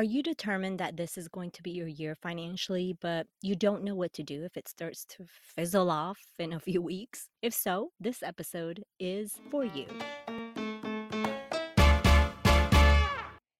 Are you determined that this is going to be your year financially, but you don't know what to do if it starts to fizzle off in a few weeks? If so, this episode is for you.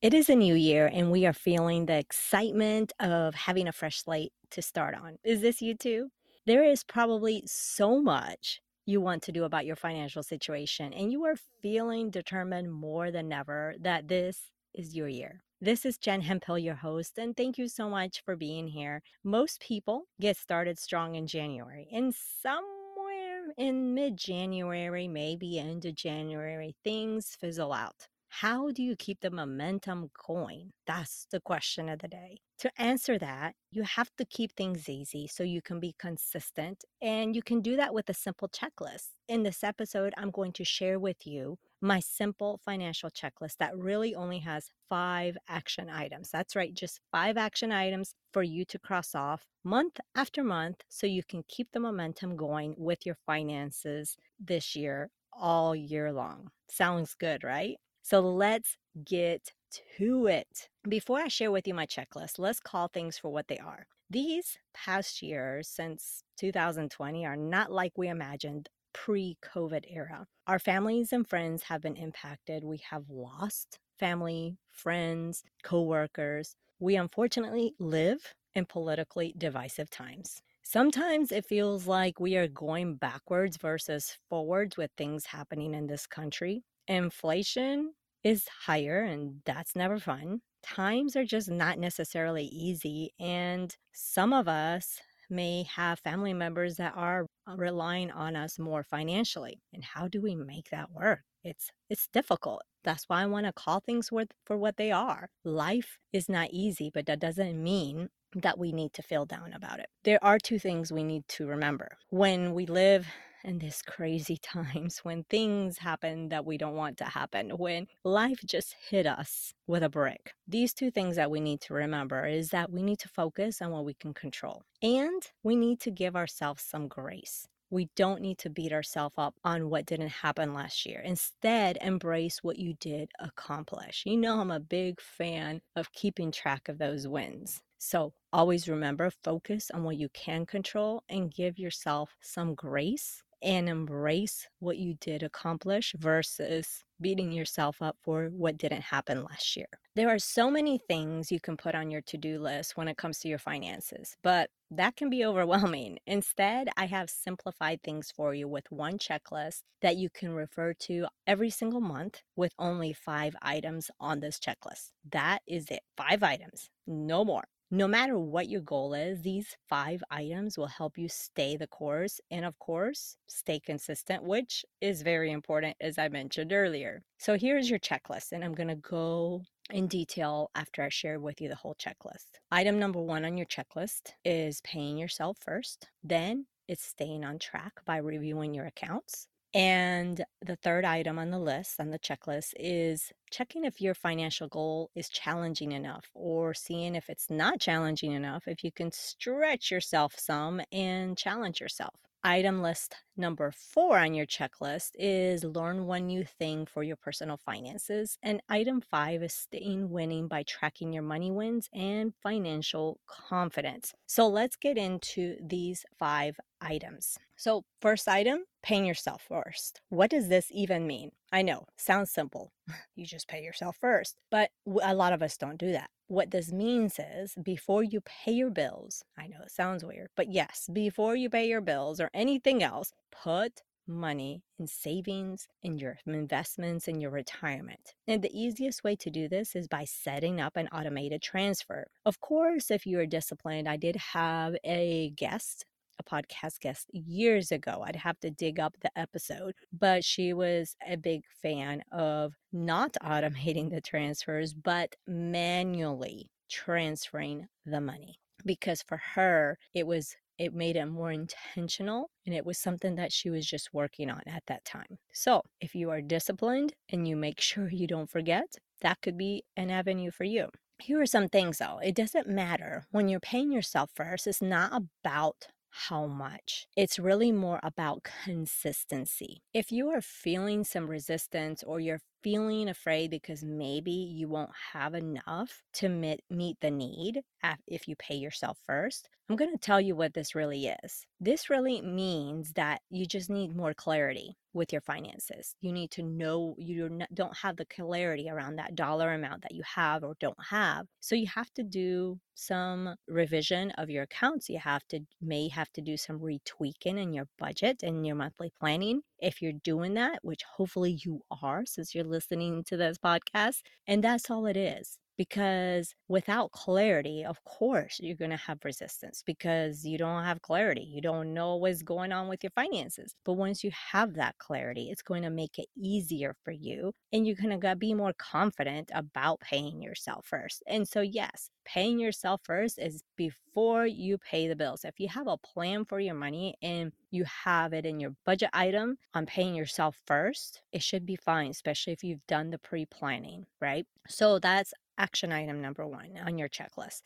It is a new year, and we are feeling the excitement of having a fresh slate to start on. Is this you too? There is probably so much you want to do about your financial situation, and you are feeling determined more than ever that this is your year. This is Jen Hemphill, your host, and thank you so much for being here. Most people get started strong in January, and somewhere in mid January, maybe end of January, things fizzle out. How do you keep the momentum going? That's the question of the day. To answer that, you have to keep things easy so you can be consistent, and you can do that with a simple checklist. In this episode, I'm going to share with you my simple financial checklist that really only has five action items. That's right, just five action items for you to cross off month after month so you can keep the momentum going with your finances this year all year long. Sounds good, right? So let's get to it. Before I share with you my checklist, let's call things for what they are. These past years since 2020 are not like we imagined pre COVID era. Our families and friends have been impacted. We have lost family, friends, coworkers. We unfortunately live in politically divisive times. Sometimes it feels like we are going backwards versus forwards with things happening in this country. Inflation is higher, and that's never fun. Times are just not necessarily easy, and some of us may have family members that are uh, relying on us more financially. And how do we make that work? It's it's difficult. That's why I want to call things worth for what they are. Life is not easy, but that doesn't mean that we need to feel down about it. There are two things we need to remember. When we live in these crazy times, when things happen that we don't want to happen, when life just hit us with a brick, these two things that we need to remember is that we need to focus on what we can control and we need to give ourselves some grace. We don't need to beat ourselves up on what didn't happen last year. Instead, embrace what you did accomplish. You know, I'm a big fan of keeping track of those wins. So always remember focus on what you can control and give yourself some grace and embrace what you did accomplish versus beating yourself up for what didn't happen last year. There are so many things you can put on your to do list when it comes to your finances, but that can be overwhelming. Instead, I have simplified things for you with one checklist that you can refer to every single month with only five items on this checklist. That is it. Five items, no more. No matter what your goal is, these five items will help you stay the course and, of course, stay consistent, which is very important, as I mentioned earlier. So, here's your checklist, and I'm going to go in detail after I share with you the whole checklist. Item number one on your checklist is paying yourself first. Then it's staying on track by reviewing your accounts. And the third item on the list, on the checklist, is checking if your financial goal is challenging enough or seeing if it's not challenging enough, if you can stretch yourself some and challenge yourself. Item list number four on your checklist is learn one new thing for your personal finances. And item five is staying winning by tracking your money wins and financial confidence. So let's get into these five items. So, first item, paying yourself first. What does this even mean? I know, sounds simple. You just pay yourself first, but a lot of us don't do that. What this means is before you pay your bills, I know it sounds weird, but yes, before you pay your bills or anything else, put money in savings, in your investments, in your retirement. And the easiest way to do this is by setting up an automated transfer. Of course, if you are disciplined, I did have a guest a podcast guest years ago. I'd have to dig up the episode, but she was a big fan of not automating the transfers, but manually transferring the money. because for her, it was it made it more intentional and it was something that she was just working on at that time. So, if you are disciplined and you make sure you don't forget, that could be an avenue for you. Here are some things though. It doesn't matter when you're paying yourself first, it's not about how much. It's really more about consistency. If you are feeling some resistance or you're feeling afraid because maybe you won't have enough to meet, meet the need if you pay yourself first, I'm going to tell you what this really is. This really means that you just need more clarity with your finances. You need to know you don't have the clarity around that dollar amount that you have or don't have. So you have to do some revision of your accounts. You have to may have to do some retweaking in your budget and your monthly planning if you're doing that, which hopefully you are since you're listening to this podcast. And that's all it is because without clarity, of course, you're going to have resistance because you don't have clarity. You don't know what's going on with your finances. But once you have that clarity, it's going to make it easier for you and you're going to be more confident about paying yourself first. And so, yes, paying yourself first is before you pay the bills. If you have a plan for your money and you have it in your budget item on paying yourself first, it should be fine, especially if you've done the pre planning, right? So that's action item number one on your checklist.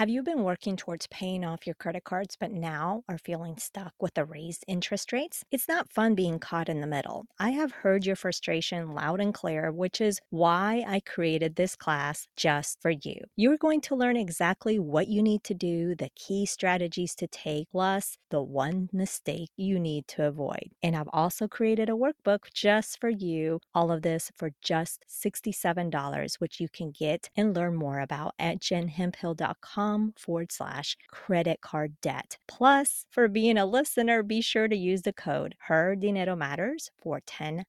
Have you been working towards paying off your credit cards but now are feeling stuck with the raised interest rates? It's not fun being caught in the middle. I have heard your frustration loud and clear, which is why I created this class just for you. You're going to learn exactly what you need to do, the key strategies to take, plus the one mistake you need to avoid. And I've also created a workbook just for you, all of this for just $67, which you can get and learn more about at jenhemphill.com forward slash credit card debt. Plus, for being a listener, be sure to use the code Her Dinero Matters for $10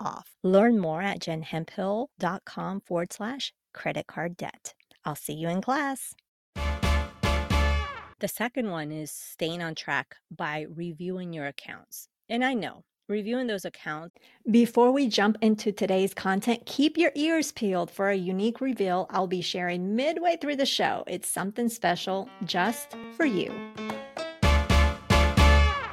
off. Learn more at jenhemphill.com forward slash credit card debt. I'll see you in class. The second one is staying on track by reviewing your accounts. And I know reviewing those accounts. Before we jump into today's content, keep your ears peeled for a unique reveal I'll be sharing midway through the show. It's something special just for you.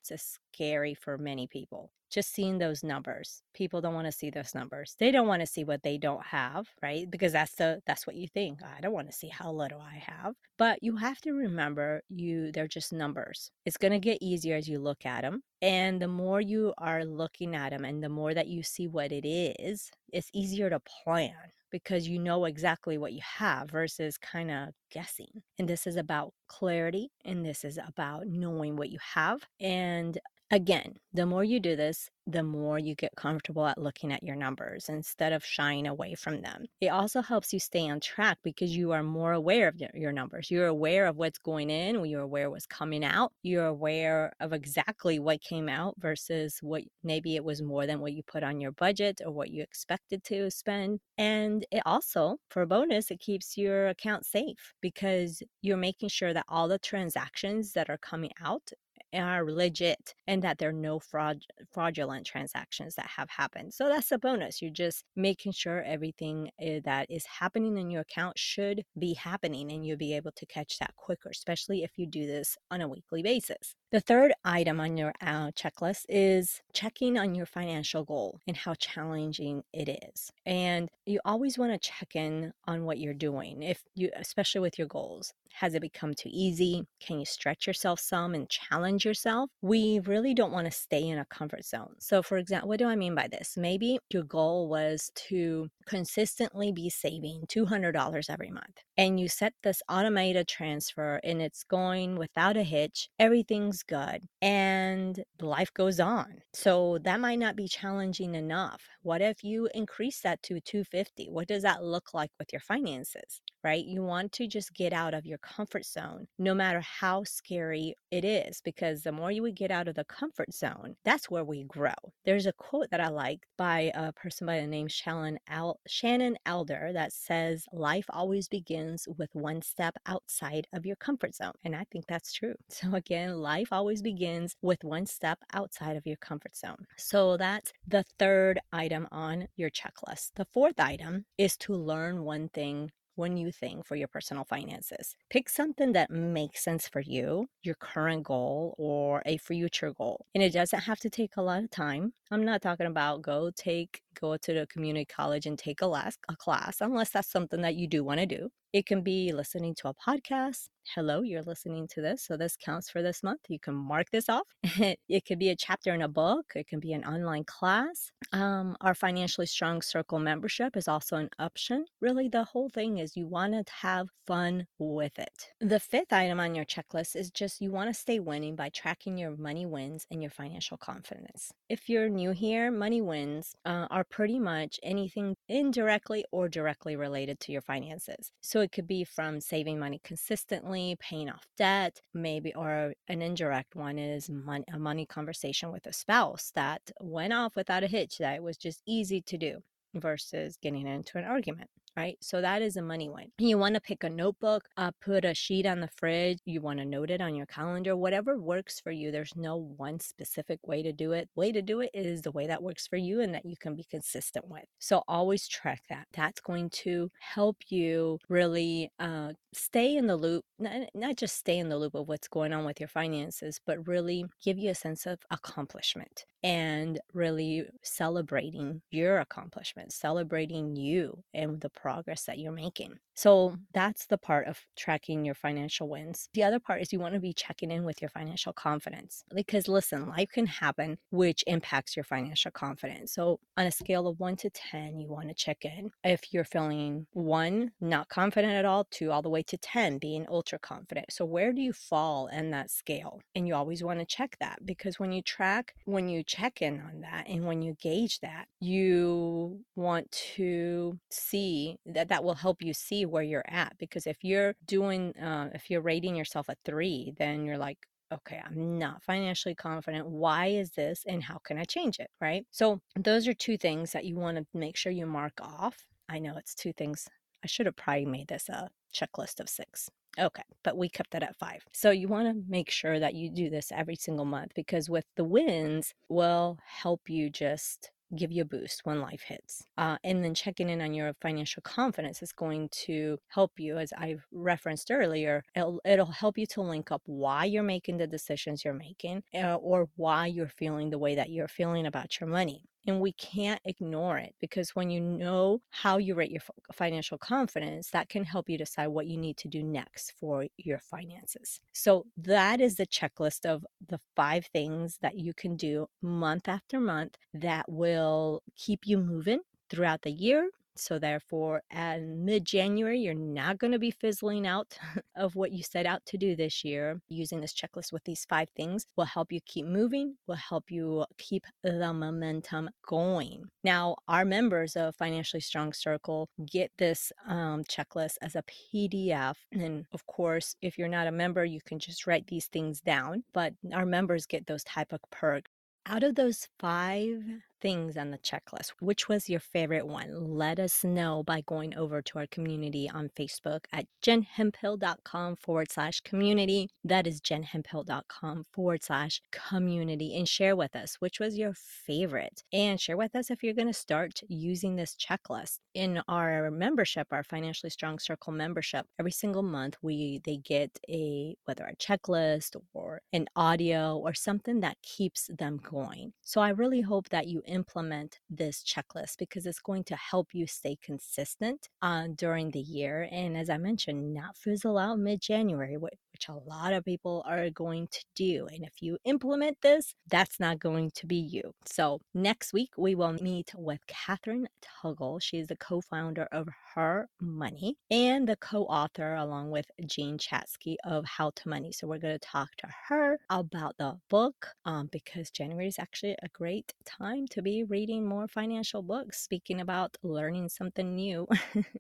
It's scary for many people just seeing those numbers people don't want to see those numbers they don't want to see what they don't have right because that's the that's what you think i don't want to see how little i have but you have to remember you they're just numbers it's going to get easier as you look at them and the more you are looking at them and the more that you see what it is it's easier to plan because you know exactly what you have versus kind of guessing. And this is about clarity and this is about knowing what you have. And again, the more you do this, the more you get comfortable at looking at your numbers instead of shying away from them. It also helps you stay on track because you are more aware of your numbers. You're aware of what's going in, you're aware what's coming out, you're aware of exactly what came out versus what maybe it was more than what you put on your budget or what you expected to spend. And it also, for a bonus, it keeps your account safe because you're making sure that all the transactions that are coming out are legit and that there are no fraud fraudulent transactions that have happened. So that's a bonus. You're just making sure everything eh, that is happening in your account should be happening and you'll be able to catch that quicker, especially if you do this on a weekly basis. The third item on your uh, checklist is checking on your financial goal and how challenging it is. And you always want to check in on what you're doing, if you, especially with your goals. Has it become too easy? Can you stretch yourself some and challenge yourself? We really don't want to stay in a comfort zone. So, for example, what do I mean by this? Maybe your goal was to consistently be saving $200 every month, and you set this automated transfer and it's going without a hitch. Everything's good and life goes on. So that might not be challenging enough. What if you increase that to 250? What does that look like with your finances? Right? You want to just get out of your comfort zone no matter how scary it is because the more you would get out of the comfort zone, that's where we grow. There's a quote that I like by a person by the name Shannon, Al- Shannon Alder that says life always begins with one step outside of your comfort zone. And I think that's true. So again, life always begins with one step outside of your comfort zone. So that's the third item on your checklist. The fourth item is to learn one thing one new thing for your personal finances. Pick something that makes sense for you, your current goal, or a future goal. And it doesn't have to take a lot of time. I'm not talking about go take go to the community college and take a, last, a class unless that's something that you do want to do. It can be listening to a podcast. Hello, you're listening to this. So this counts for this month. You can mark this off. it could be a chapter in a book. It can be an online class. Um, our Financially Strong Circle membership is also an option. Really, the whole thing is you want to have fun with it. The fifth item on your checklist is just you want to stay winning by tracking your money wins and your financial confidence. If you're new here, money wins uh, are pretty much anything indirectly or directly related to your finances. So it could be from saving money consistently, paying off debt, maybe, or an indirect one is a money conversation with a spouse that went off without a hitch, that it was just easy to do versus getting into an argument right? So that is a money win. You want to pick a notebook, uh, put a sheet on the fridge. You want to note it on your calendar, whatever works for you. There's no one specific way to do it. Way to do it is the way that works for you and that you can be consistent with. So always track that. That's going to help you really uh, stay in the loop, not, not just stay in the loop of what's going on with your finances, but really give you a sense of accomplishment and really celebrating your accomplishments, celebrating you and the progress that you're making. So that's the part of tracking your financial wins. The other part is you want to be checking in with your financial confidence because listen, life can happen which impacts your financial confidence. So on a scale of 1 to 10, you want to check in. If you're feeling 1 not confident at all, 2 all the way to 10 being ultra confident. So where do you fall in that scale? And you always want to check that because when you track, when you check in on that and when you gauge that, you want to see that that will help you see where you're at because if you're doing uh, if you're rating yourself a three then you're like okay, I'm not financially confident. Why is this and how can I change it? Right. So, those are two things that you want to make sure you mark off. I know it's two things. I should have probably made this a checklist of six. Okay, but we kept it at five. So you want to make sure that you do this every single month because with the wins will help you just give you a boost when life hits. Uh, and then checking in on your financial confidence is going to help you, as I've referenced earlier, it'll, it'll help you to link up why you're making the decisions you're making uh, or why you're feeling the way that you're feeling about your money and we can't ignore it because when you know how you rate your financial confidence, that can help you decide what you need to do next for your finances. So, that is the checklist of the five things that you can do month after month that will keep you moving throughout the year so, therefore, at mid January, you're not going to be fizzling out of what you set out to do this year. Using this checklist with these five things will help you keep moving, will help you keep the momentum going. Now, our members of Financially Strong Circle get this um, checklist as a PDF. And of course, if you're not a member, you can just write these things down. But our members get those type of perks. Out of those five things on the checklist. Which was your favorite one? Let us know by going over to our community on Facebook at jenhemphill.com forward slash community. That is jenhemphill.com forward slash community and share with us which was your favorite. And share with us if you're going to start using this checklist. In our membership, our Financially Strong Circle membership, every single month we they get a whether a checklist or an audio or something that keeps them going. So I really hope that you implement this checklist because it's going to help you stay consistent uh, during the year. And as I mentioned, not fizzle out mid January, which a lot of people are going to do. And if you implement this, that's not going to be you. So next week, we will meet with Kathryn Tuggle. She's the co founder of Her Money and the co author, along with Jean Chatzky, of How to Money. So we're going to talk to her about the book um, because January is actually a great time to be reading more financial books, speaking about learning something new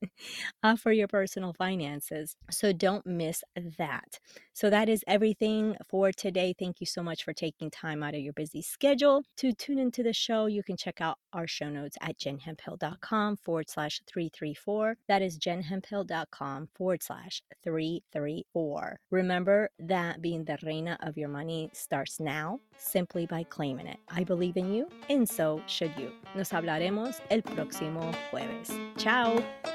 uh, for your personal finances. So don't miss that. So that is everything for today. Thank you so much for taking time out of your busy schedule to tune into the show. You can check out our show notes at jenhemphill.com forward slash 334. That is jenhemphill.com forward slash 334. Remember that being the reina of your money starts now simply by claiming it. I believe in you and so should you. Nos hablaremos el próximo jueves. Ciao.